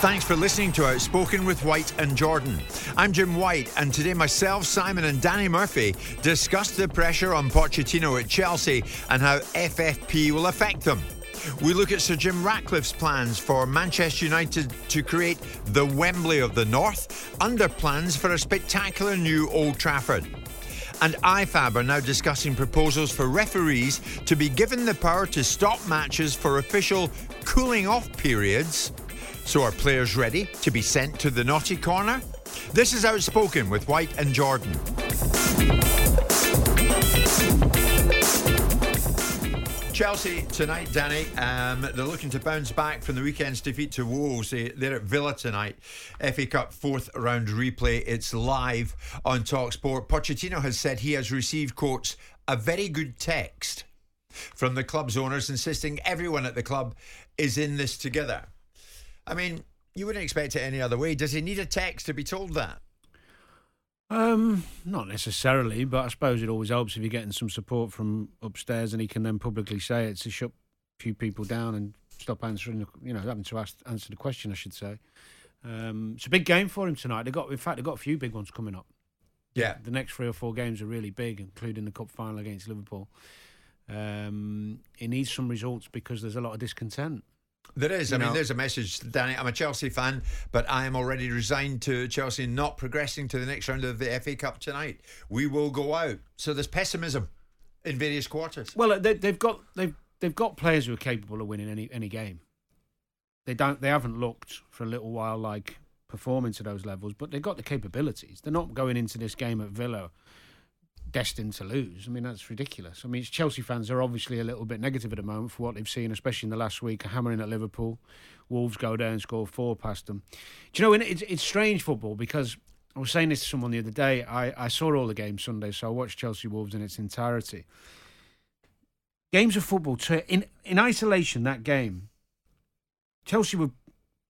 Thanks for listening to Outspoken with White and Jordan. I'm Jim White, and today myself, Simon, and Danny Murphy discussed the pressure on Pochettino at Chelsea and how FFP will affect them. We look at Sir Jim Ratcliffe's plans for Manchester United to create the Wembley of the North, under plans for a spectacular new Old Trafford. And IFAB are now discussing proposals for referees to be given the power to stop matches for official cooling off periods so are players ready to be sent to the naughty corner? This is Outspoken with White and Jordan. Chelsea tonight, Danny. Um, they're looking to bounce back from the weekend's defeat to Wolves. They, are at Villa tonight. FA Cup fourth round replay. It's live on Talksport. Pochettino has said he has received quotes a very good text from the club's owners, insisting everyone at the club is in this together. I mean, you wouldn't expect it any other way. Does he need a text to be told that? Um, not necessarily, but I suppose it always helps if you're getting some support from upstairs, and he can then publicly say it to shut a few people down and stop answering. You know, having to ask, answer the question, I should say. Um, it's a big game for him tonight. They got, in fact, they got a few big ones coming up. Yeah, the next three or four games are really big, including the cup final against Liverpool. Um, he needs some results because there's a lot of discontent. There is. I know? mean, there's a message, Danny. I'm a Chelsea fan, but I am already resigned to Chelsea not progressing to the next round of the FA Cup tonight. We will go out. So there's pessimism in various quarters. Well, they, have got they've they've got players who are capable of winning any any game. They don't. They haven't looked for a little while like performing to those levels, but they've got the capabilities. They're not going into this game at Villa destined to lose. I mean, that's ridiculous. I mean, Chelsea fans are obviously a little bit negative at the moment for what they've seen, especially in the last week, hammering at Liverpool. Wolves go down score four past them. Do you know, it's, it's strange football because I was saying this to someone the other day. I, I saw all the games Sunday, so I watched Chelsea Wolves in its entirety. Games of football, in, in isolation, that game, Chelsea were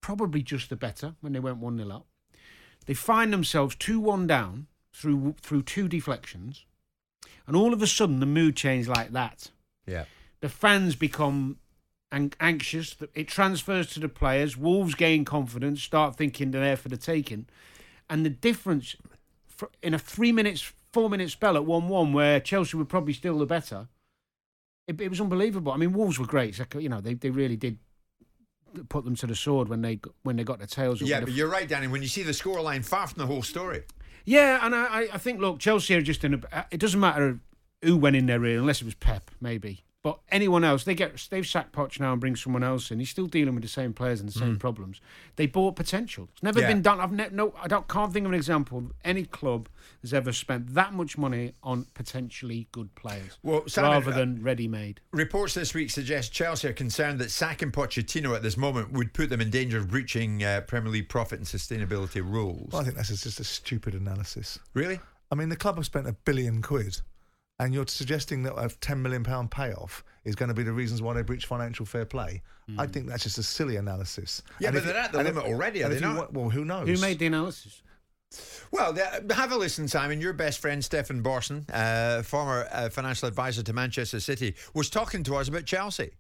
probably just the better when they went 1 0 up. They find themselves 2 1 down through through two deflections and all of a sudden the mood changed like that. Yeah. The fans become an- anxious. It transfers to the players. Wolves gain confidence, start thinking they're there for the taking. And the difference in a three minutes, four minute spell at 1 1, where Chelsea were probably still the better, it, it was unbelievable. I mean, Wolves were great. So, you know, they, they really did put them to the sword when they when they got their tails. Yeah, but you're right, Danny. When you see the scoreline, far from the whole story. Yeah, and I, I think look, Chelsea are just in a. Uh, it doesn't matter who went in there really, unless it was Pep, maybe. But anyone else, they get they've sacked Poch now and bring someone else in. He's still dealing with the same players and the same mm. problems. They bought potential. It's never yeah. been done. I've ne- no, I don't can't think of an example. of Any club has ever spent that much money on potentially good players, well, Simon, rather than ready-made. Reports this week suggest Chelsea are concerned that sacking Pochettino at this moment would put them in danger of breaching uh, Premier League profit and sustainability rules. Well, I think that's just a stupid analysis. Really? I mean, the club have spent a billion quid and you're suggesting that a ten million pound payoff is going to be the reasons why they breach financial fair play. Mm. I think that's just a silly analysis. Yeah, and but they're at the limit already, are they not? well, who knows? Who made the analysis? Well, th- have a listen, Simon. Your best friend, Stefan Borson, uh, former uh, financial advisor to Manchester City, was talking to us about Chelsea.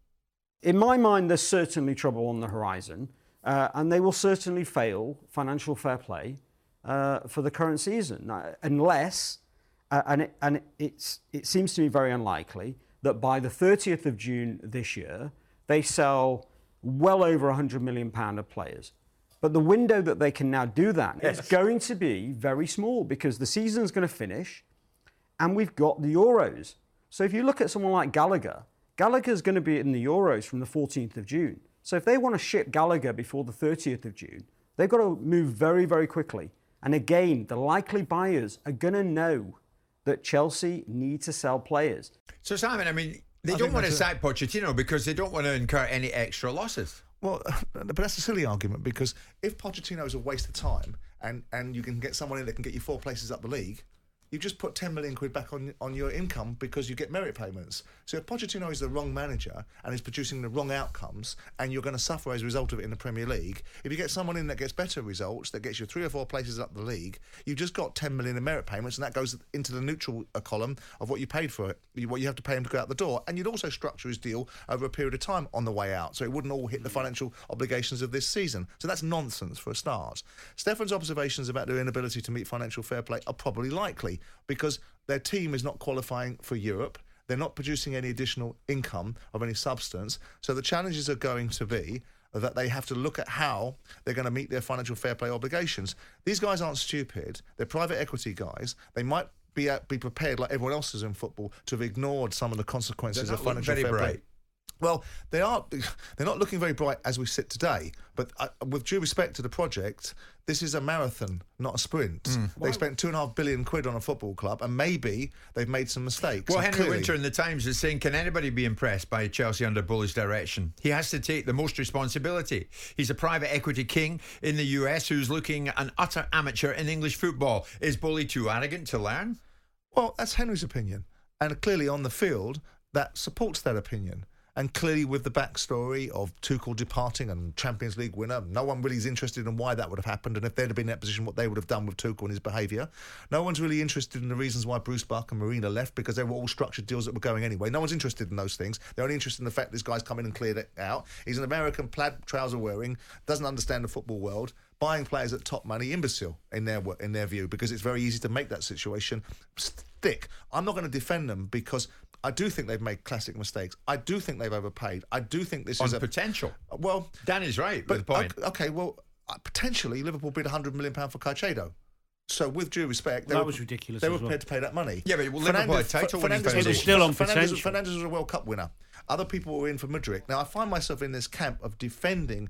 In my mind, there's certainly trouble on the horizon, uh, and they will certainly fail financial fair play uh, for the current season, uh, unless, uh, and, it, and it's, it seems to me very unlikely, that by the 30th of June this year, they sell well over 100 million pound of players. But the window that they can now do that is going to be very small because the season's going to finish and we've got the Euros. So if you look at someone like Gallagher, Gallagher's going to be in the Euros from the 14th of June. So if they want to ship Gallagher before the 30th of June, they've got to move very, very quickly. And again, the likely buyers are going to know that Chelsea need to sell players. So, Simon, I mean, they I don't want to sack Pochettino because they don't want to incur any extra losses. Well, but that's a silly argument because if Pochettino is a waste of time and, and you can get someone in that can get you four places up the league, you've just put 10 million quid back on on your income because you get merit payments. So if Pochettino is the wrong manager and is producing the wrong outcomes and you're going to suffer as a result of it in the Premier League, if you get someone in that gets better results, that gets you three or four places up the league, you've just got 10 million in merit payments and that goes into the neutral uh, column of what you paid for it, what you have to pay him to go out the door. And you'd also structure his deal over a period of time on the way out so it wouldn't all hit the financial obligations of this season. So that's nonsense for a start. Stefan's observations about their inability to meet financial fair play are probably likely because their team is not qualifying for Europe. They're not producing any additional income of any substance. So the challenges are going to be that they have to look at how they're going to meet their financial fair play obligations. These guys aren't stupid. They're private equity guys. They might be be prepared, like everyone else is in football, to have ignored some of the consequences of financial fair play. Well, they are. They're not looking very bright as we sit today. But uh, with due respect to the project, this is a marathon, not a sprint. Hmm. They spent two and a half billion quid on a football club, and maybe they've made some mistakes. Well, Henry clearly- Winter in the Times is saying, can anybody be impressed by Chelsea under Boehly's direction? He has to take the most responsibility. He's a private equity king in the US who's looking an utter amateur in English football. Is Bully too arrogant to learn? Well, that's Henry's opinion, and clearly on the field that supports that opinion. And clearly, with the backstory of Tuchel departing and Champions League winner, no one really is interested in why that would have happened and if they'd have been in that position, what they would have done with Tuchel and his behaviour. No one's really interested in the reasons why Bruce Buck and Marina left because they were all structured deals that were going anyway. No one's interested in those things. They're only interested in the fact this guy's come in and cleared it out. He's an American plaid trouser wearing, doesn't understand the football world buying players at top money, imbecile in their in their view, because it's very easy to make that situation stick. I'm not going to defend them because I do think they've made classic mistakes. I do think they've overpaid. I do think this On is a potential. Well, Danny's right but with the point. okay, okay, well, uh, potentially Liverpool bid 100 million pound for Caicedo. So, with due respect, they That were, was ridiculous They as were well. prepared to pay that money. Yeah, but well, Liverpool had title winning was It a- was still on Fernandes, potential. Fernandes was a World Cup winner. Other people were in for Madrid. Now, I find myself in this camp of defending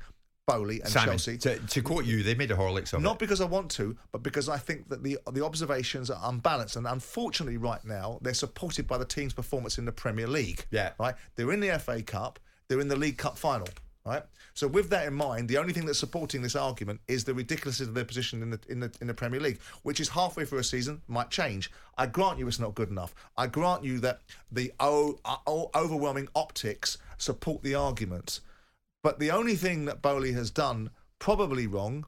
Boehly and Simon, Chelsea. to, to quote you, they made a Horlicks of Not it. because I want to, but because I think that the the observations are unbalanced, and unfortunately, right now they're supported by the team's performance in the Premier League. Yeah. right. They're in the FA Cup. They're in the League Cup final. Right. So with that in mind, the only thing that's supporting this argument is the ridiculousness of their position in the in the in the Premier League, which is halfway through a season might change. I grant you it's not good enough. I grant you that the o- uh, o- overwhelming optics support the argument. But the only thing that Boehly has done probably wrong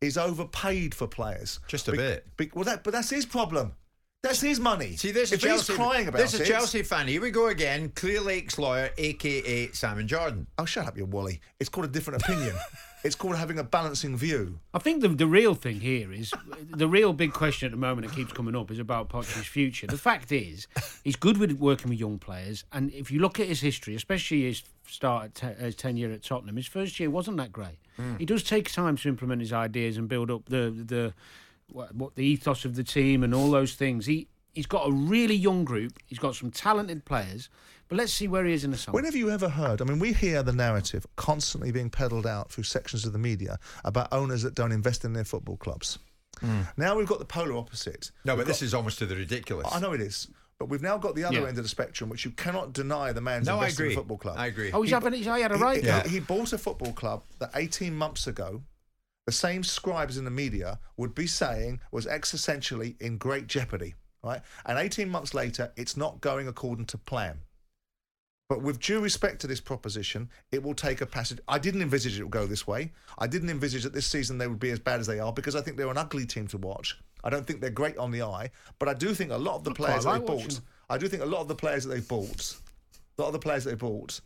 is overpaid for players. Just a Be- bit. be- well, that, but that's his problem. That's his money. See, there's a Chelsea, he's crying about there's it. a Chelsea fan. Here we go again. Clearlake's lawyer, aka Simon Jordan. Oh, shut up, you Wally. It's called a different opinion. it's called having a balancing view. I think the the real thing here is the real big question at the moment that keeps coming up is about Poch's future. The fact is, he's good with working with young players, and if you look at his history, especially his start at te- his tenure at Tottenham, his first year wasn't that great. Mm. He does take time to implement his ideas and build up the the what, what the ethos of the team and all those things. He he's got a really young group. He's got some talented players, but let's see where he is in the summer. When have you ever heard? I mean, we hear the narrative constantly being peddled out through sections of the media about owners that don't invest in their football clubs. Hmm. Now we've got the polar opposite. No, We've but this is almost to the ridiculous. I know it is. But we've now got the other Yeah. end of the spectrum, which you cannot deny the man's No, invested in agree. the football club. I agree. Oh, he's He having. He's, he had a he- right. he- Yeah. He, bought a football club that 18 months ago, the same scribes in the media would be saying was existentially in great jeopardy, right? And 18 months later, it's not going according to plan. But with due respect to this proposition, it will take a passage. I didn't envisage it would go this way. I didn't envisage that this season they would be as bad as they are because I think they're an ugly team to watch. I don't think they're great on the eye, but I do think a lot of the players like they bought. watching. I do think a lot of the players that they bought, a lot of the players that they bought,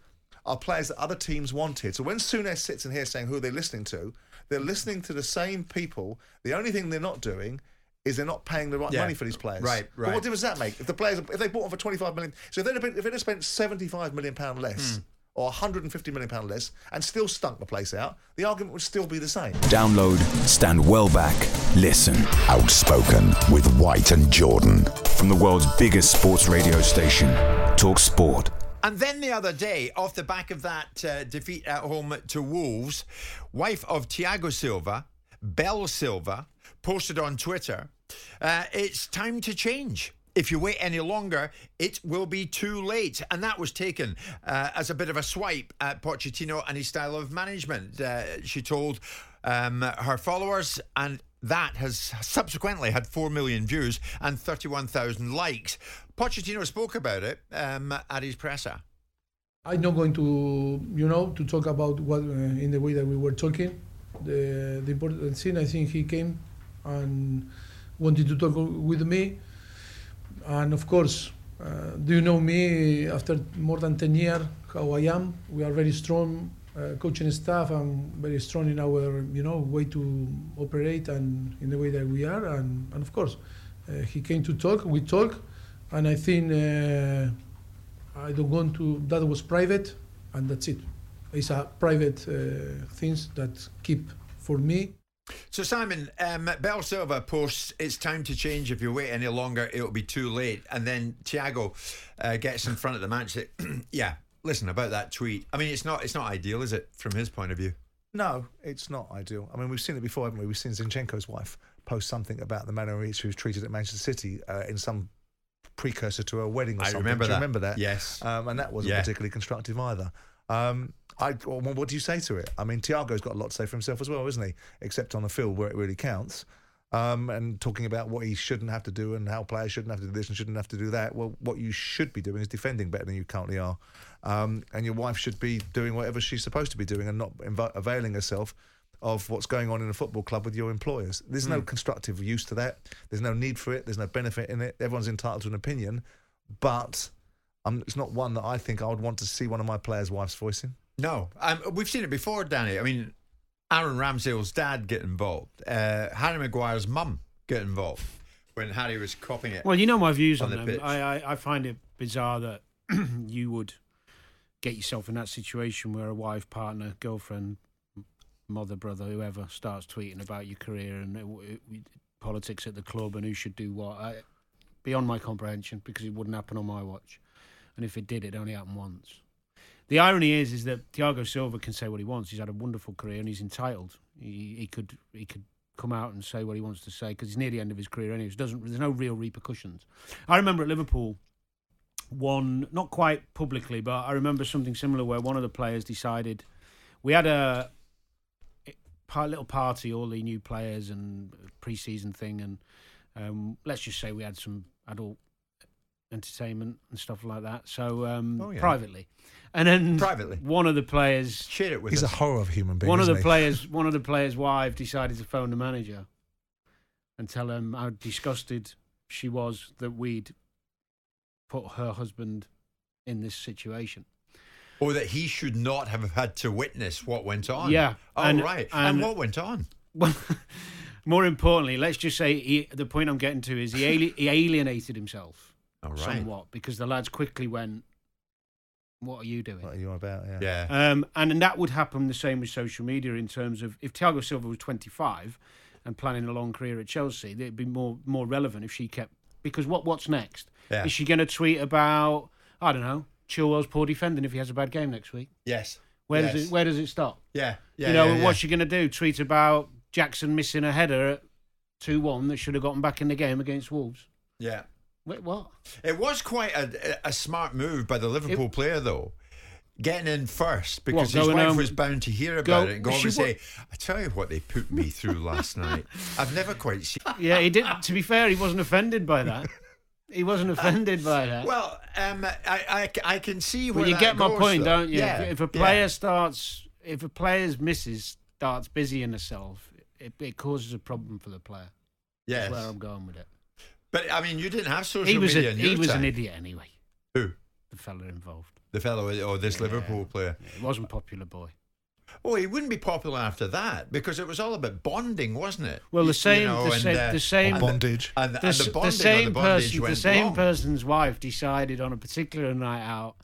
are players that other teams wanted. So when Souness sits in here saying who are they're listening to, they're listening to the same people. The only thing they're not doing is they're not paying the right Yeah. money for these players. Right, But right. what difference does that make? If the players, if they bought them for 25 million, so if they'd have, been, if they'd have spent 75 million pound less Hmm. or 150 million pound less and still stunk the place out, the argument would still be the same. Download, stand well back, listen. Outspoken with White and Jordan. From the world's biggest sports radio station, Talk Sport. And then the other day, off the back of that uh, defeat at home to Wolves, wife of Thiago Silva, Belle Silva, posted on Twitter, uh, "It's time to change." If you wait any longer, it will be too late. And that was taken uh, as a bit of a swipe at Pochettino and his style of management. Uh, she told um, her followers, and that has subsequently had 4 million views and 31,000 likes. Pochettino spoke about it um, at his presser. I'm not going to, you know, to talk about what uh, in the way that we were talking. The the important thing, I think, he came and wanted to talk with me, and of course, uh, do you know me? After more than ten years, how I am. We are very strong uh, coaching staff and very strong in our, you know, way to operate and in the way that we are. And, and of course, uh, he came to talk. We talk, and I think. Uh, I don't want to. That was private, and that's it. It's a private uh, things that keep for me. So, Simon, um, Belle Silva posts, it's time to change. If you wait any longer, it'll be too late. And then Thiago uh, gets in front of the match. Yeah, listen about that tweet. I mean, it's not it's not ideal, is it, from his point of view? No, it's not ideal. I mean, we've seen it before, haven't we? We've seen Zinchenko's wife post something about the manner in which she was treated at Manchester City uh, in some precursor to her wedding or I something. remember Do you that. remember that? Yes. Um, and that wasn't Yeah. particularly constructive either. Um, I, well, what do you say to it? I mean, Thiago's got a lot to say for himself as well, isn't he? Except on the field where it really counts. Um, and talking about what he shouldn't have to do and how players shouldn't have to do this and shouldn't have to do that. Well, what you should be doing is defending better than you currently are. Um, and your wife should be doing whatever she's supposed to be doing and not inv- availing herself of what's going on in a football club with your employers. There's no constructive use to that. There's no need for it. There's no benefit in it. Everyone's entitled to an opinion, but um, it's not one that I think I would want to see one of my players' wives voicing. No, um, we've seen it before, Danny. I mean, Aaron Ramsdale's dad get involved. Uh, Harry Maguire's mum get involved when Harry was copying it. Well, you know my views on on, them. I, I, I find it bizarre that you would get yourself in that situation where a wife, partner, girlfriend, mother, brother, whoever starts tweeting about your career and it, it, it- politics at the club and who should do what. I, beyond my comprehension because it wouldn't happen on my watch. And if it did, it only happened once. The irony is, is that Thiago Silva can say what he wants. He's had a wonderful career and he's entitled. He, he could, he could come out and say what he wants to say because he's near the end of his career anyway. Doesn't, there's no real repercussions. I remember at Liverpool, one not quite publicly, but I remember something similar where one of the players decided we had a pa- little party, all the new players and pre-season thing, and um, let's just say we had some adult entertainment and stuff like that. So um, Oh, yeah. privately, and then Privately. one of the players Share it with He's a horror of human being. one of isn't the he? players, one of the players' wife decided to phone the manager and tell him how disgusted she was that we'd put her husband in this situation. or that he should not have had to witness what went on. Yeah, Oh, and- right. And, and- what went on? Well, more importantly, let's just say he, the point I'm getting to is he, ali- he alienated himself All right. somewhat because the lads quickly went, "What are you doing?" What are you about? Yeah. Yeah. Um, and that would happen the same with social media in terms of if Thiago Silva was 25 and planning a long career at Chelsea, it'd be more more relevant if she kept because what what's next? Yeah. Is she going to tweet about I don't know Chilwell's poor defending if he has a bad game next week? Yes. Where Yes. does it Where does it stop? Yeah. Yeah. you know, yeah, yeah. what's she going to do? Tweet about Jackson missing a header at two one that should have gotten back in the game against Wolves. Yeah. Wait, what? It was quite a, a smart move by the Liverpool player, though. Getting in first because his wife was bound to hear go- about it and go and say, I tell you what they put me through last night. I've never quite seen Yeah, he did. To be fair, he wasn't offended by that. He wasn't offended by that. Well, um, I, I, I can see where But you get my goes, point, though. don't you? Yeah. If a yeah. player starts, if a player's missus starts busying herself, it, it causes a problem for the player. Yes. That's where I'm going with it. But I mean, you didn't have social He was media a, in he was time. an idiot anyway. Who? The fella involved. The fellow, or this Liverpool player? It wasn't popular boy. Oh, he wouldn't be popular after that because it was all about bonding, wasn't it? Well, the same- you know, the and, same- uh, the same- and Bondage. and, The, and s- the the bonding or same the bondage person, the same wrong. person's wife decided on a particular night out,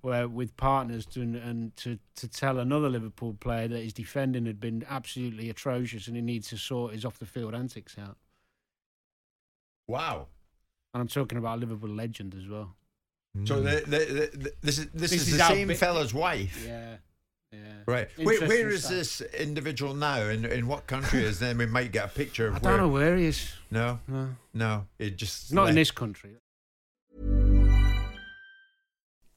where with partners to and to to tell another Liverpool player that his defending had been absolutely atrocious and he needs to sort his off the field antics out. Wow. And I'm talking about a Liverpool legend as well. So hmm. the, the, the, the- this is this, This is, is the same big- fella's wife. Yeah, yeah. Right. Where, where is stuff. this individual now? In in what country is? Then we might get a picture of I where. don't know where he is. No, No, no. It just it's not in this country.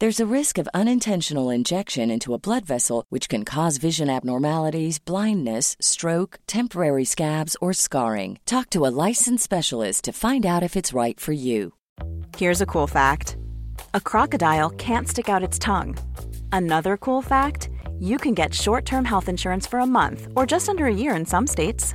There's a risk of unintentional injection into a blood vessel, which can cause vision abnormalities, blindness, stroke, temporary scabs, or scarring. Talk to a licensed specialist to find out if it's right for you. Here's a cool fact a crocodile can't stick out its tongue. Another cool fact you can get short term health insurance for a month or just under a year in some states.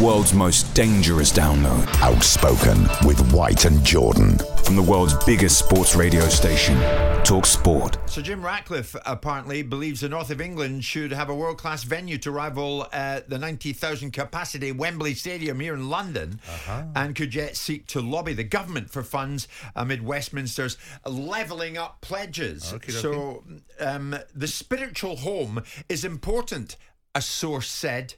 The world's most dangerous download. Outspoken with White and Jordan. From the world's biggest sports radio station, Talk Sport. So Jim Ratcliffe apparently believes the north of England should have a world-class venue to rival uh, the 90,000 capacity Wembley Stadium here in London, and could yet seek to lobby the government for funds amid Westminster's levelling up pledges. Okey-dokey. So um, the spiritual home is important, a source said.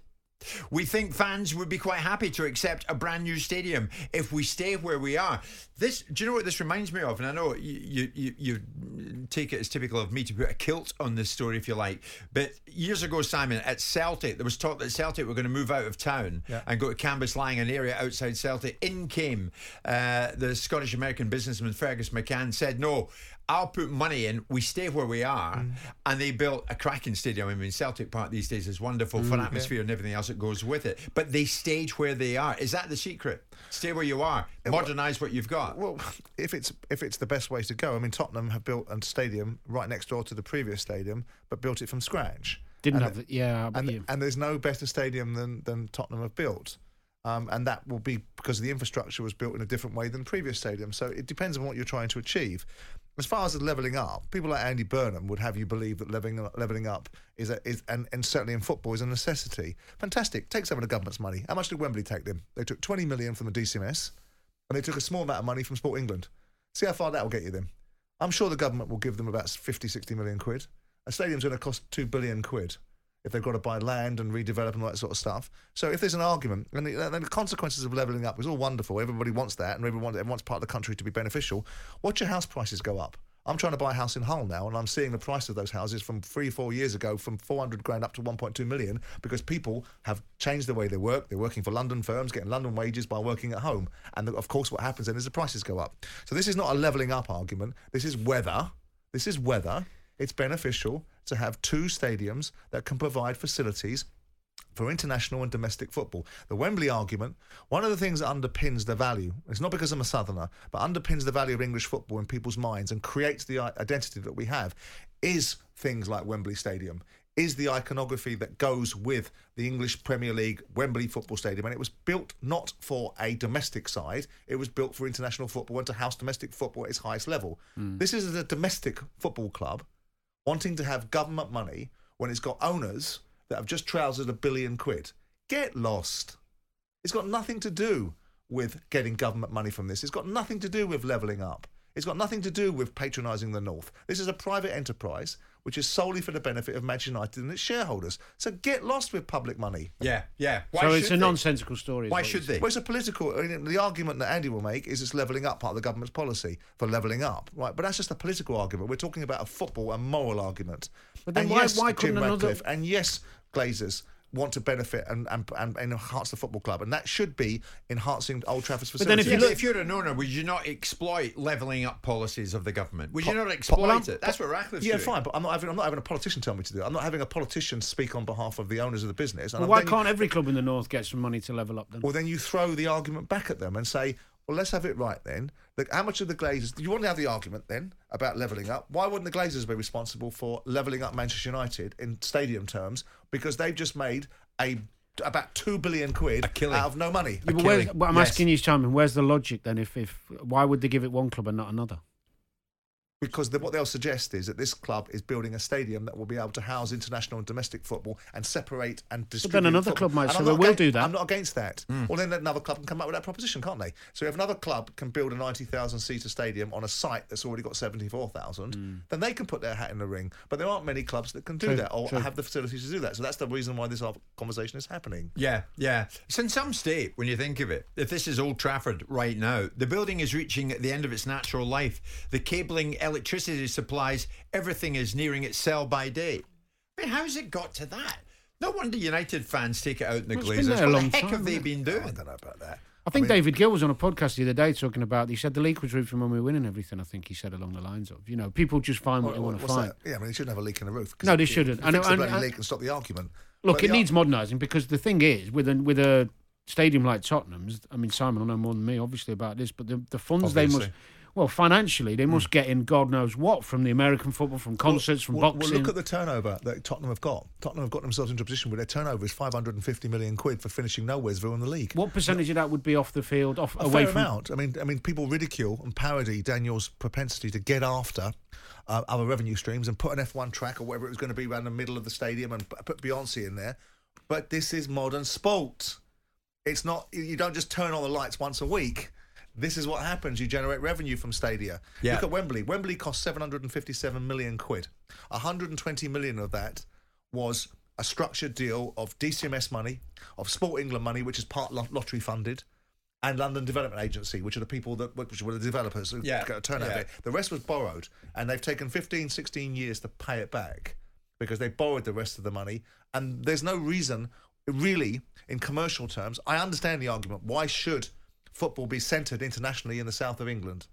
We think fans would be quite happy to accept a brand new stadium if we stay where we are. This, do you know what this reminds me of? And I know you, you, you take it as typical of me to put a kilt on this story, if you like. But years ago, Simon, at Celtic, there was talk that Celtic were going to move out of town Yeah. and go to Cambuslang, an area outside Celtic. In came uh, the Scottish American businessman Fergus McCann, said, No, I'll put money in. We stay where we are, Mm. and they built a cracking stadium. I mean, Celtic Park these days is wonderful Mm, for atmosphere and everything else that goes with it. But they stayed where they are. Is that the secret? Stay where you are. Modernise what you've got. Well, if it's if it's the best way to go, I mean, Tottenham have built a stadium right next door to the previous stadium, but built it from scratch. Didn't And have the, yeah, and, you- and there's no better stadium than, than Tottenham have built. Um, and that will be because the infrastructure was built in a different way than previous stadiums. So it depends on what you're trying to achieve. As far as levelling up, people like Andy Burnham would have you believe that levelling levelling up is a, is and, and certainly in football is a necessity. Fantastic. Take some of the government's money. How much did Wembley take them? They took 20 million from the DCMS, and they took a small amount of money from Sport England. See how far that will get you then. I'm sure the government will give them about 50, 60 million quid. A stadium's going to cost 2 billion quid if they've got to buy land and redevelop and all that sort of stuff. So if there's an argument, and the, the consequences of levelling up is all wonderful. Everybody wants that, and everyone, everyone's part of the country to be beneficial. Watch your house prices go up. I'm trying to buy a house in Hull now, and I'm seeing the price of those houses from three, four years ago from 400 grand up to 1.2 million because people have changed the way they work. They're working for London firms, getting London wages by working at home. And of course, what happens then is the prices go up. So this is not a levelling up argument. This is weather. this is weather. it's beneficial to have two stadiums that can provide facilities for international and domestic football. The Wembley argument, one of the things that underpins the value, it's not because I'm a southerner, but underpins the value of English football in people's minds and creates the identity that we have, is things like Wembley Stadium, is the iconography that goes with the English Premier League Wembley Football Stadium. And it was built not for a domestic side, it was built for international football and to house domestic football at its highest level. Hmm. This is a domestic football club wanting to have government money when it's got owners that have just trousered a billion quid. Get lost. It's got nothing to do with getting government money from this. It's got nothing to do with levelling up. It's got nothing to do with patronising the North. This is a private enterprise which is solely for the benefit of Manchester United and its shareholders. So get lost with public money. Yeah, yeah. so it's a nonsensical story. Why should they? Well, it's a political. I mean, the argument that Andy will make is it's levelling up part of the government's policy for levelling up, right? But that's just a political argument. We're talking about a football and moral argument. But then and why- yes, why Jim couldn't another- and yes, Glazers want to benefit and, and, and, and enhance the football club, and that should be enhancing Old Trafford's But facilities. then, if, you look, if you're an owner, would you not exploit levelling up policies of the government? Would you not exploit it? That's what Ratcliffe's yeah, doing. fine, but I'm not having I'm not having a politician tell me to do it. I'm not having a politician speak on behalf of the owners of the business. and Well, I'm why then- can't every club in the north get some money to level up then? Well, then you throw the argument back at them and say, well, let's have it right then. Look, how much of the Glazers... Do you want to have the argument then about levelling up? Why wouldn't the Glazers be responsible for levelling up Manchester United in stadium terms? Because they've just made a about two billion quid out of no money. Yeah, but where's, but I'm asking you, Simon, where's the logic then? If, if why would they give it one club and not another? Because the, what they'll suggest is that this club is building a stadium that will be able to house international and domestic football and separate and distribute. another football. club might say, "Well, we'll do that." I'm not against that. Mm. Well, then another club can come up with that proposition, can't they? So if another club can build a 90,000 seater stadium on a site that's already got 74,000, then they can put their hat in the ring. But there aren't many clubs that can do True, that or true. have the facilities to do that. So that's the reason why this whole conversation is happening. Yeah, yeah. It's in some state when you think of it. If this is Old Trafford right now, the building is reaching the end of its natural life. The cabling, electricity supplies, everything is nearing its sell by date. I mean, how's it got to that? No wonder United fans take it out in the Well, Glazers. there a What long the heck time, have they hasn't been doing? I don't know about that. I think David Gill was on a podcast the other day talking about. He said the leak was roofed when we were winning everything. I think he said along the lines of, you know, people just find what they want to find. that? Yeah, I mean, they shouldn't have a leak in the roof. 'cause No, they it- shouldn't. It, And- fix and- bloody and- leak and stop the argument. Look, But it the needs modernising because the thing is, with a with a stadium like Tottenham's, I mean, Simon will know more than me, obviously, about this, but the, the funds they must, Obviously. Well, financially, they must get in God knows what from the American football, from concerts, from well, boxing. Well, look at the turnover that Tottenham have got. Tottenham have got themselves into a position where their turnover is 550 million quid for finishing Nowheresville in the league. what percentage of that would be off the field, off A away fair from? amount. I mean, I mean, people ridicule and parody Daniel's propensity to get after uh, other revenue streams and put an F1 track or whatever it was going to be around the middle of the stadium and put Beyonce in there. But this is modern sport. It's not. You don't just turn on the lights once a week. This is what happens. You generate revenue from stadia. Yeah. Look at Wembley. Wembley cost 757 million quid. 120 million of that was a structured deal of DCMS money, of Sport England money, which is part lottery funded, and London Development Agency, which are the people that which were the developers who Yeah, got a turn out of yeah. it. The rest was borrowed, and they've taken 15, 16 years to pay it back because they borrowed the rest of the money. And there's no reason, really, in commercial terms. I understand the argument. Why should football be centred internationally in the south of England?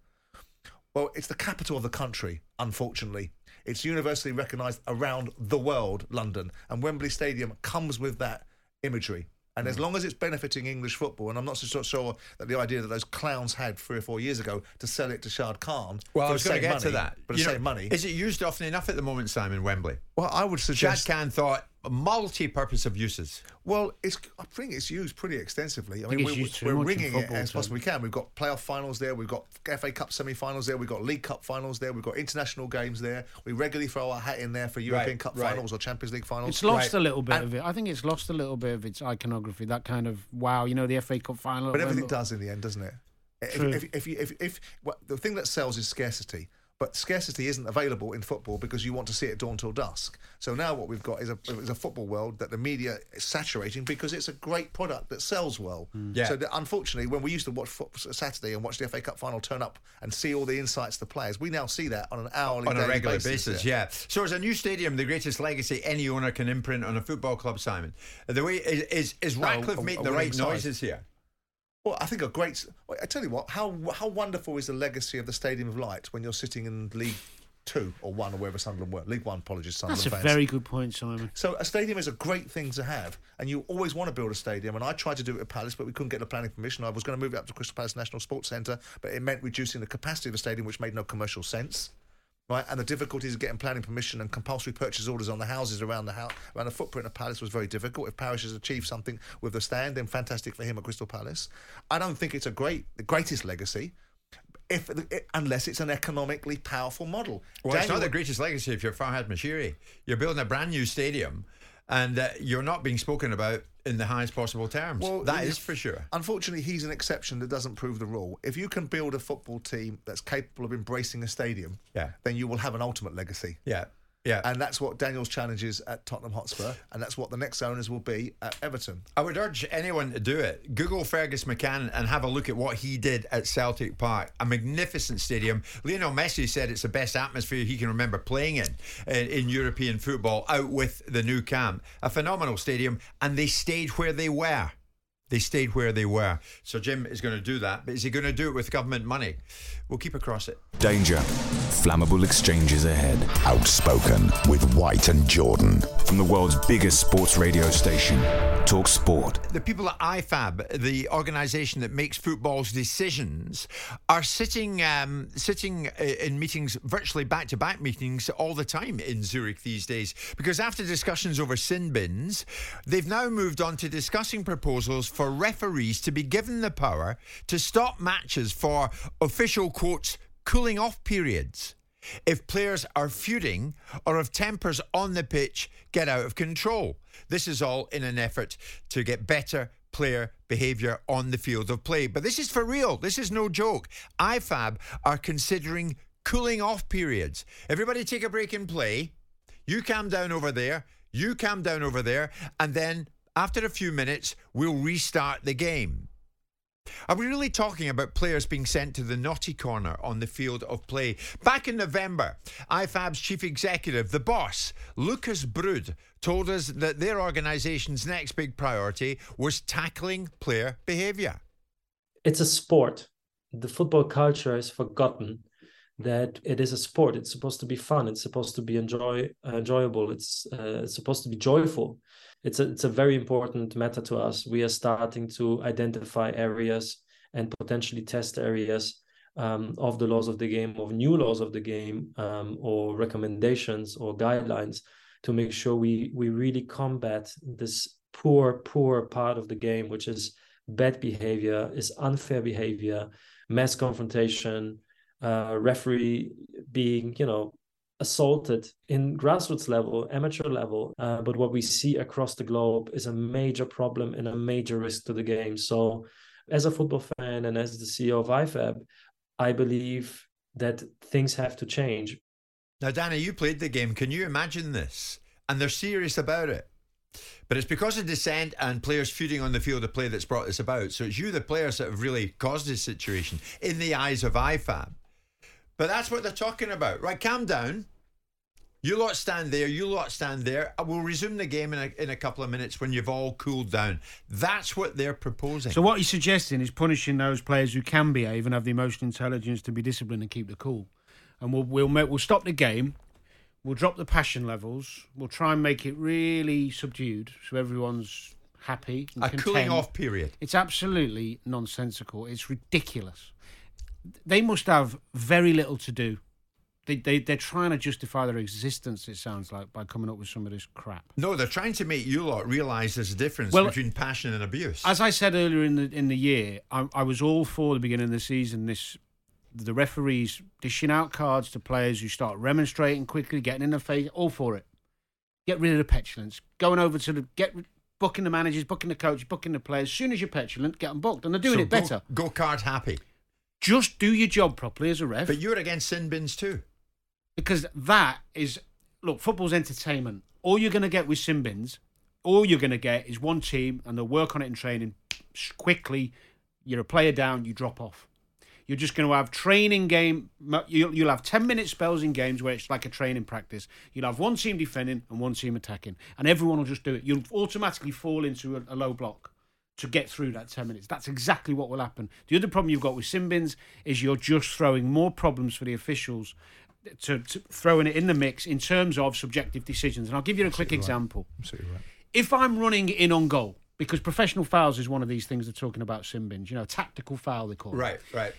Well, it's the capital of the country, unfortunately. It's universally recognised around the world, London, and Wembley Stadium comes with that imagery. And as hmm. long as it's benefiting English football, and I'm not so sure that the idea that those clowns had three or four years ago to sell it to Shad Khan Well, I was going to get to that. but know, same money. Is it used often enough at the moment, Simon Wembley? Well, I would Shad suggest. Khan thought multi-purpose of uses. Well, it's I think it's used pretty extensively. I, I mean, we're, used we're ringing it as possible we can. We've got playoff finals there. We've got FA Cup semi-finals there. We've got League Cup finals there. We've got international games there. We regularly throw our hat in there for European Right, Cup right. finals or Champions League finals. It's lost Right. a little bit And- of it. I think it's lost a little bit of its iconography. That kind of wow, you know, the FA Cup final. But everything does in the end, doesn't it? If, True. if, if, you, if, if well, the thing that sells is scarcity. But scarcity isn't available in football because you want to see it dawn till dusk. So now what we've got is a, is a football world that the media is saturating because it's a great product that sells well. Mm. Yeah. So that unfortunately, when we used to watch Saturday and watch the FA Cup final turn up and see all the insights the players, we now see that on an hourly, on a regular basis. basis, yeah. So as a new stadium the greatest legacy any owner can imprint on a football club, Simon? The way is is, is Ratcliffe a- made the right noises here? Well, I think a great. I tell you what, how how wonderful is the legacy of the Stadium of Light when you're sitting in League Two or One or wherever Sunderland were. League One, apologies, Sunderland That's a fans. very good point, Simon. So a stadium is a great thing to have, and you always want to build a stadium. And I tried to do it at Palace, but we couldn't get the planning permission. I was going to move it up to Crystal Palace National Sports Centre, but it meant reducing the capacity of the stadium, which made no commercial sense. Right, and the difficulties of getting planning permission and compulsory purchase orders on the houses around the house, around the footprint of Palace was very difficult. If Parish has achieved something with the stand, then fantastic for him at Crystal Palace. I don't think it's a great, the greatest legacy, if unless it's an economically powerful model. Well, it's not the greatest legacy if you're Farhad Moshiri. You're building a brand new stadium, and uh, you're not being spoken about in the highest possible terms. Well, that is for sure. Unfortunately, he's an exception that doesn't prove the rule. If you can build a football team that's capable of embracing a stadium, Yeah. then you will have an ultimate legacy. Yeah. Yeah. And that's what Daniel's challenge is at Tottenham Hotspur, and that's what the next owners will be at Everton. I would urge anyone to do it. Google Fergus McCann and have a look at what he did at Celtic Park. A magnificent stadium. Lionel Messi said it's the best atmosphere he can remember playing in in, in European football out with the Nou Camp. A phenomenal stadium, and they stayed where they were. They stayed where they were. So Jim is going to do that, but is he going to do it with government money? We'll keep across it. Danger. Flammable exchanges ahead. Outspoken with White and Jordan. From the world's biggest sports radio station, Talk Sport. The people at IFAB, the organisation that makes football's decisions, are sitting um, sitting uh, in meetings, virtually back-to-back meetings, all the time in Zurich these days. Because after discussions over sin bins, they've now moved on to discussing proposals for referees to be given the power to stop matches for official quotes cooling off periods. If players are feuding or if tempers on the pitch get out of control. This is all in an effort to get better player behaviour on the field of play. But this is for real. This is no joke. IFAB are considering cooling off periods. Everybody take a break in play. You calm down over there. You calm down over there. And then after a few minutes, we'll restart the game. Are we really talking about players being sent to the naughty corner on the field of play? Back in November, IFAB's chief executive, the boss, Lukas Brud, told us that their organisation's next big priority was tackling player behaviour. it's a sport. The football culture has forgotten that it is a sport. It's supposed to be fun. It's supposed to be enjoy enjoyable. It's, uh, it's supposed to be joyful. It's a it's a very important matter to us. We are starting to identify areas and potentially test areas um, of the laws of the game, of new laws of the game, um, or recommendations or guidelines to make sure we we really combat this poor poor part of the game, which is bad behavior, is unfair behavior, mass confrontation, uh, referee being, you know, assaulted in grassroots level, amateur level. Uh, but what we see across the globe is a major problem and a major risk to the game. So, as a football fan and as the CEO of IFAB, I believe that things have to change. Now, Danny, you played the game. Can you imagine this? And they're serious about it. But it's because of dissent and players feuding on the field of play that's brought this about. So it's you, the players, that have really caused this situation in the eyes of IFAB. But that's what they're talking about. Right, calm down. You lot stand there, you lot stand there. I will resume the game in a, in a couple of minutes when you've all cooled down. That's what they're proposing. So what he's suggesting is punishing those players who can behave and have the emotional intelligence to be disciplined and keep the cool. And we'll we'll make, we'll stop the game. We'll drop the passion levels. We'll try and make it really subdued so everyone's happy. And A cooling off period. It's absolutely nonsensical. It's ridiculous. They must have very little to do. They, they, they're trying to justify their existence, it sounds like, by coming up with some of this crap. No, they're trying to make you lot realise there's a difference Well, between passion and abuse. As I said earlier in the in the year, I, I was all for the beginning of the season. This the referees dishing out cards to players who start remonstrating quickly, getting in the face. All for it. Get rid of the petulance. Going over to the get booking the managers, booking the coach, booking the players. As soon as you're petulant, get them booked, and they're doing So it go- better. Go, card happy. Just do your job properly as a ref. But you're against sin bins too. because that is look, football's entertainment. All you're going to get with sin bins, all you're going to get is one team, and they'll work on it in training quickly. You're a player down, you drop off. You're just going to have training game. You'll, you'll have 10 minute spells in games where it's like a training practice. You'll have one team defending and one team attacking, and everyone will just do it. You'll automatically fall into a, a low block to get through that 10 minutes. That's exactly what will happen. The other problem you've got with sin bins is you're just throwing more problems for the officials to, to throwing it in the mix in terms of subjective decisions. And I'll give you a quick example. Absolutely right. If I'm running in on goal, because professional fouls is one of these things they're talking about sin bins, you know, tactical foul they call it. Right, right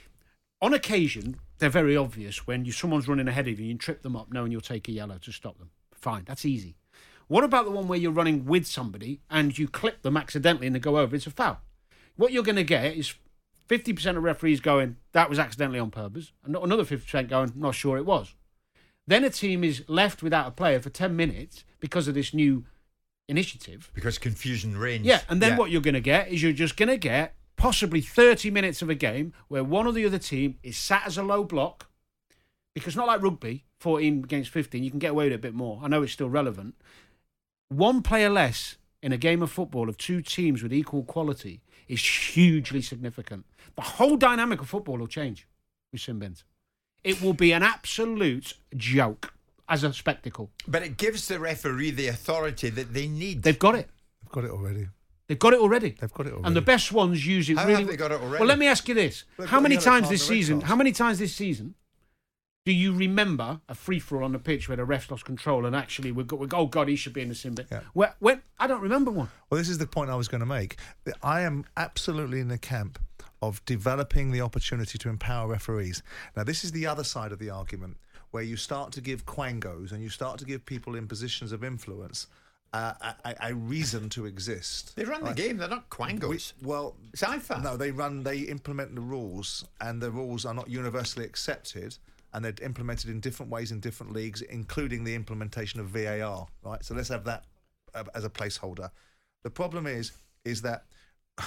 on occasion, they're very obvious when you someone's running ahead of you and trip them up, knowing you'll take a yellow to stop them. Fine, that's easy. What about the one where you're running with somebody and you clip them accidentally and they go over? It's a foul. What you're going to get is 50% of referees going, that was accidentally on purpose, and another 50% going, not sure it was. Then a team is left without a player for 10 minutes because of this new initiative. Because confusion reigns. Yeah, and then yeah. what you're going to get is you're just going to get possibly 30 minutes of a game where one or the other team is sat as a low block because not like rugby 14 against 15 you can get away with it a bit more i know it's still relevant one player less in a game of football of two teams with equal quality is hugely significant the whole dynamic of football will change with sin bins it will be an absolute joke as a spectacle but it gives the referee the authority that they need they've got it they've got it already They've got it already. They've got it already. And the best ones use it How really. have they got it already? Well, let me ask you this: They've How many times this season? cards. How many times this season do you remember a free for all on the pitch where the refs lost control and actually we go, we go oh god, he should be in the sin bin? Yeah. Where, when I don't remember one. Well, this is the point I was going to make. I am absolutely in the camp of developing the opportunity to empower referees. Now, this is the other side of the argument where you start to give quangos and you start to give people in positions of influence uh, a, a reason to exist. They run right? the game. They're not quangos. We, well, it's IFAB. No, they run. They implement the rules, and the rules are not universally accepted, and they're implemented in different ways in different leagues, including the implementation of VAR. Right. So let's have that uh, as a placeholder. The problem is, is that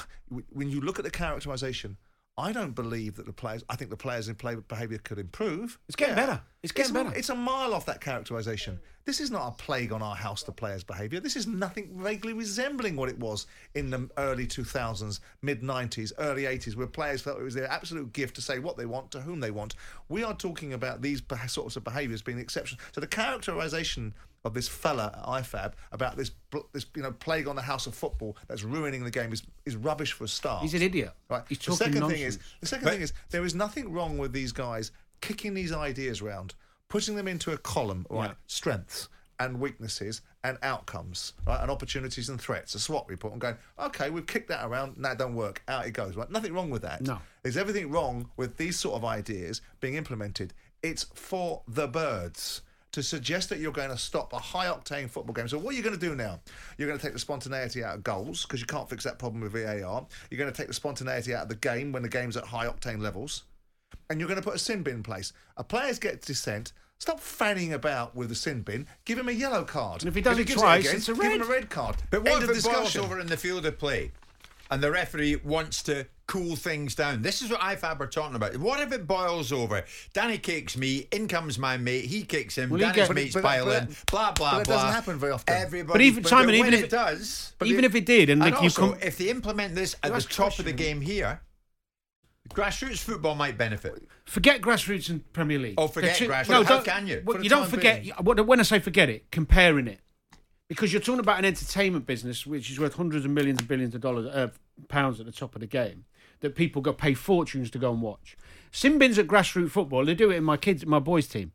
when you look at the characterization I don't believe that the players. I think the players' in play behaviour could improve. It's getting Yeah. better. It's getting it's, better. It's a mile off that characterisation. This is not a plague on our house. The players' behaviour. This is nothing vaguely resembling what it was in the early 2000s, mid 90s, early 80s, where players felt it was their absolute gift to say what they want to whom they want. We are talking about these sorts of behaviours being the exception. So the characterisation of this fella at IFAB about this this you know plague on the house of football that's ruining the game is is rubbish for a start. He's an idiot. Right. He's the second thing is the second But- thing is there is nothing wrong with these guys kicking these ideas around, putting them into a column, right? Yeah. Strengths and weaknesses and outcomes, right? And opportunities and threats, a SWOT report, and going, okay, we've kicked that around, that don't work, out it goes, right? Nothing wrong with that. No. There's everything wrong with these sort of ideas being implemented. It's for the birds. To suggest that you're going to stop a high octane football game. So, what are you going to do now? You're going to take the spontaneity out of goals because you can't fix that problem with VAR. You're going to take the spontaneity out of the game when the game's at high octane levels. And you're going to put a sin bin in place. A player's gets dissent. Stop fanning about with the sin bin. Give him a yellow card. And if he does it gives twice, again, it's a Give him a red card. But what End if of it boils over in the field of play and the referee wants to cool things down? This is what IFAB are talking about. What if it boils over? Danny kicks me, in comes my mate, he kicks him, Well, he Danny's gets- But it- mates but- pile but- in, blah, blah, but it blah. doesn't happen very often. Everybody, But even- Simon, even if it it- does, even if it did, and, like you also, come- if they implement this at the ask a top of the game here, grassroots football might benefit. Forget grassroots and Premier League. Oh, forget They're grassroots. No, How don't- can you? well, you don't forget. being. what- When I say forget it, comparing it, because you're talking about an entertainment business which is worth hundreds of millions and billions of dollars, uh, pounds at the top of the game, that people go pay fortunes to go and watch. Sin bins at grassroots football. They do it in my kids, my boys' team.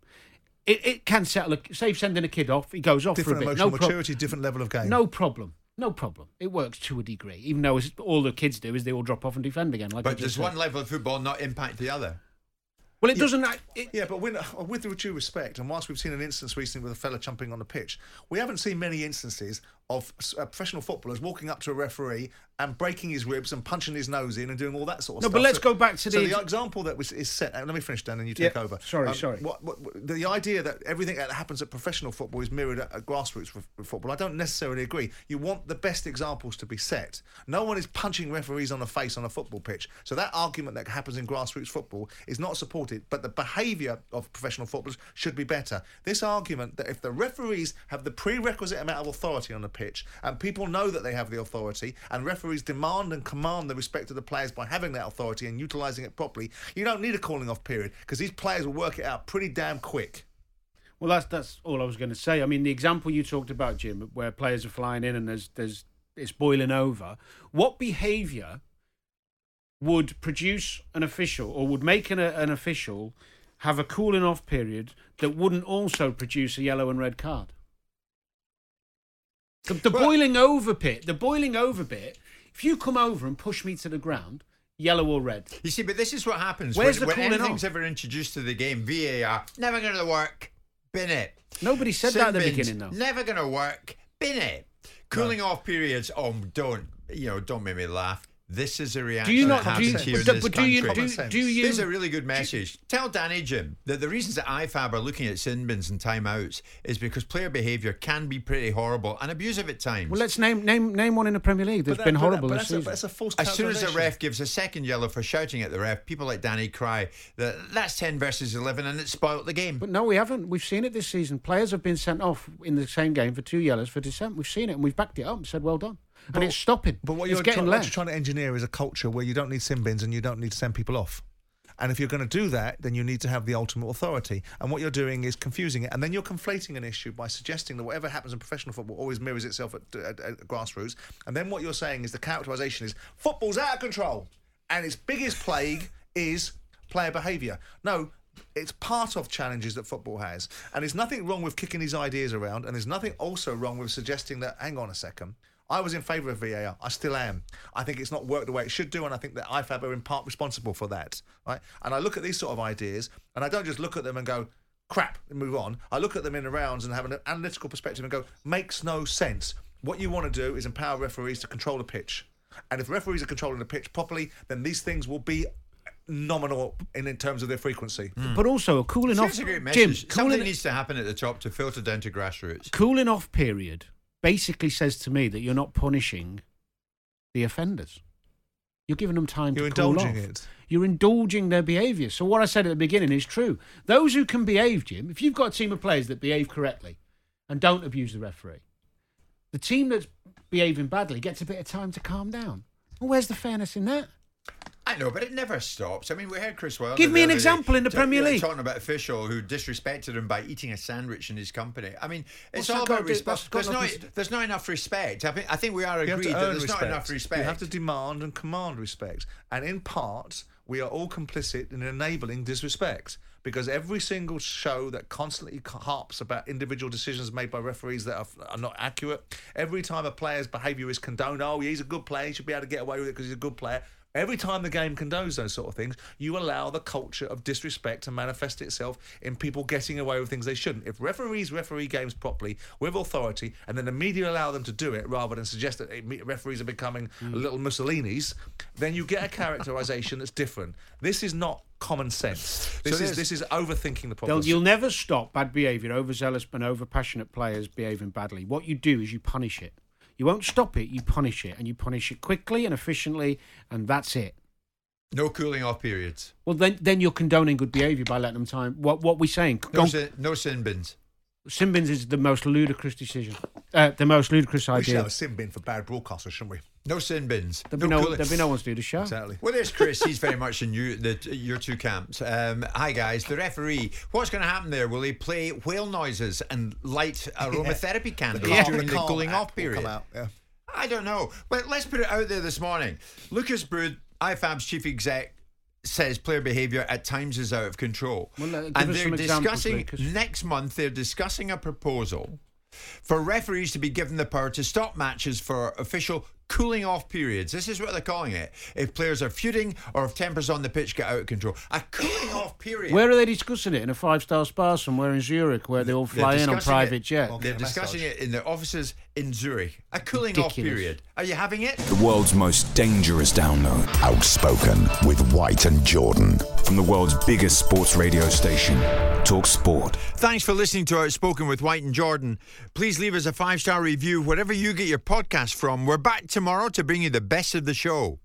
It, it can settle. A, say sending a kid off, he goes off different for a bit. emotional No prob- maturity, different level of game. No problem. No problem. It works to a degree, even though it's, all the kids do is they all drop off and defend again. Like But just does said. one level of football not impact the other? Well, it doesn't. It, yeah, but when, uh, with due respect, and whilst we've seen an instance recently with a fella jumping on the pitch, we haven't seen many instances of uh, professional footballers walking up to a referee and breaking his ribs and punching his nose in and doing all that sort of No, stuff. No, but let's So- go back to the... so the- example that was is set. Let me finish, Dan, and you take Yeah, over. Um, sorry, sorry. What, what, the idea that everything that happens at professional football is mirrored at, at grassroots football, I don't necessarily agree. You want the best examples to be set. No one is punching referees on the face on a football pitch. So that argument that happens in grassroots football is not supported. But the behaviour of professional footballers should be better. This argument that if the referees have the prerequisite amount of authority on the pitch and people know that they have the authority and referees demand and command the respect of the players by having that authority and utilising it properly, you don't need a calling off period because these players will work it out pretty damn quick. Well, that's that's all I was going to say. I mean, the example you talked about, Jim, where players are flying in and there's there's it's boiling over. What behaviour would produce an official or would make an, an official have a cooling off period that wouldn't also produce a yellow and red card? The, the boiling over bit, the boiling over bit. If you come over and push me to the ground, yellow or red. You see, but this is what happens Where's when, the when cooling anything's off? ever introduced to the game. VAR never going to work. Bin it. Nobody said that at the bins, beginning, though. Never going to work. Bin it. Cooling off periods. Oh, don't you know? Don't make me laugh. This is a reaction you that not- do you- happens here but in this but do you- do- do you- This is a really good message. Tell Danny Jim that the reasons that IFAB are looking at sin bins and timeouts is because player behaviour can be pretty horrible and abusive at times. Well, let's name name name one in the Premier League that's that- been that- horrible this that's a- that's a false As soon as a ref gives a second yellow for shouting at the ref, people like Danny cry that that's 10 versus 11 and it spoilt the game. But no, we haven't. We've seen it this season. Players have been sent off in the same game for two yellows for dissent. We've seen it and we've backed it up and said, well done. And it's stopping. But what you're, try- what you're trying to engineer is a culture where you don't need sin bins and you don't need to send people off. And if you're going to do that, then you need to have the ultimate authority. And what you're doing is confusing it. And then you're conflating an issue by suggesting that whatever happens in professional football always mirrors itself at, at, at grassroots. And then what you're saying is the characterisation is football's out of control. And its biggest plague is player behaviour. No, it's part of challenges that football has. And there's nothing wrong with kicking these ideas around. And there's nothing also wrong with suggesting that, hang on a second, I was in favour of VAR. I still am. I think it's not worked the way it should do, and I think that IFAB are in part responsible for that. Right? And I look at these sort of ideas, and I don't just look at them and go, crap, and move on. I look at them in the rounds and have an analytical perspective and go, makes no sense. What you want to do is empower referees to control the pitch. And if referees are controlling the pitch properly, then these things will be nominal in, in terms of their frequency. Hmm. But also a cooling See, off. a great Jim, message. Something cooling, needs to happen at the top to filter down to grassroots. cooling off period basically says to me that you're not punishing the offenders. You're giving them time You're to cool indulging off. it. You're indulging their behaviour. So what I said at the beginning is true. Those who can behave, Jim, if you've got a team of players that behave correctly and don't abuse the referee, the team that's behaving badly gets a bit of time to calm down. Well, where's the fairness in that? I know, but it never stops. I mean, we heard Chris Wilder. Give me an example in the ta- Premier League. Talking about official who disrespected him by eating a sandwich in his company. I mean, it's What's all about respect. There's not, there's not enough respect. I, think I think we are You agreed that there's respect. not enough respect. You have to demand and command respect. And in part, we are all complicit in enabling disrespect because every single show that constantly harps about individual decisions made by referees that are, are not accurate, every time a player's behaviour is condoned, oh, he's a good player, he should be able to get away with it because he's a good player. Every time the game condones those sort of things, you allow the culture of disrespect to manifest itself in people getting away with things they shouldn't. If referees referee games properly with authority and then the media allow them to do it rather than suggest that referees are becoming hmm. little Mussolinis, then you get a characterization that's different. This is not common sense. This is this is overthinking the problem. You'll never stop bad behaviour, overzealous and over passionate players behaving badly. What you do is you punish it. You won't stop it, you punish it. And you punish it quickly and efficiently, and that's it. no cooling off periods. Well, then, then you're condoning good behaviour by letting them time. What what we saying? No, Go- sin, no sin bins. Simbins is the most ludicrous decision, uh, the most ludicrous idea. we should idea. have a sin bin for bad broadcasters, shouldn't we? No sin bins. There'll be no, there'll be no one to do the show. Exactly. Well, there's Chris. He's very much in you, the, your two camps. Um, hi, guys. The referee. What's going to happen there? Will he play whale noises and light aromatherapy candles calm- during the, calm cooling off period? out, yeah. I don't know. But let's put it out there this morning. Lukas Brud, IFAB's chief exec, says player behaviour at times is out of control. Well, uh, and they're examples, discussing Lucas. next month. They're discussing a proposal for referees to be given the power to stop matches for official cooling off periods. This is what they're calling it. If players are feuding or if tempers on the pitch get out of control. A cooling off period. Where are they discussing it? In a five star spa somewhere in Zurich where they all fly in on private it, jet? They're discussing it in their offices in Zurich. A cooling Ridiculous. off period. Are you having it? The world's most dangerous download. Outspoken with White and Jordan. From the world's biggest sports radio station, Talk Sport. Thanks for listening to Outspoken with White and Jordan. Please leave us a five star review wherever you get your podcast from. We're back tomorrow to bring you the best of the show.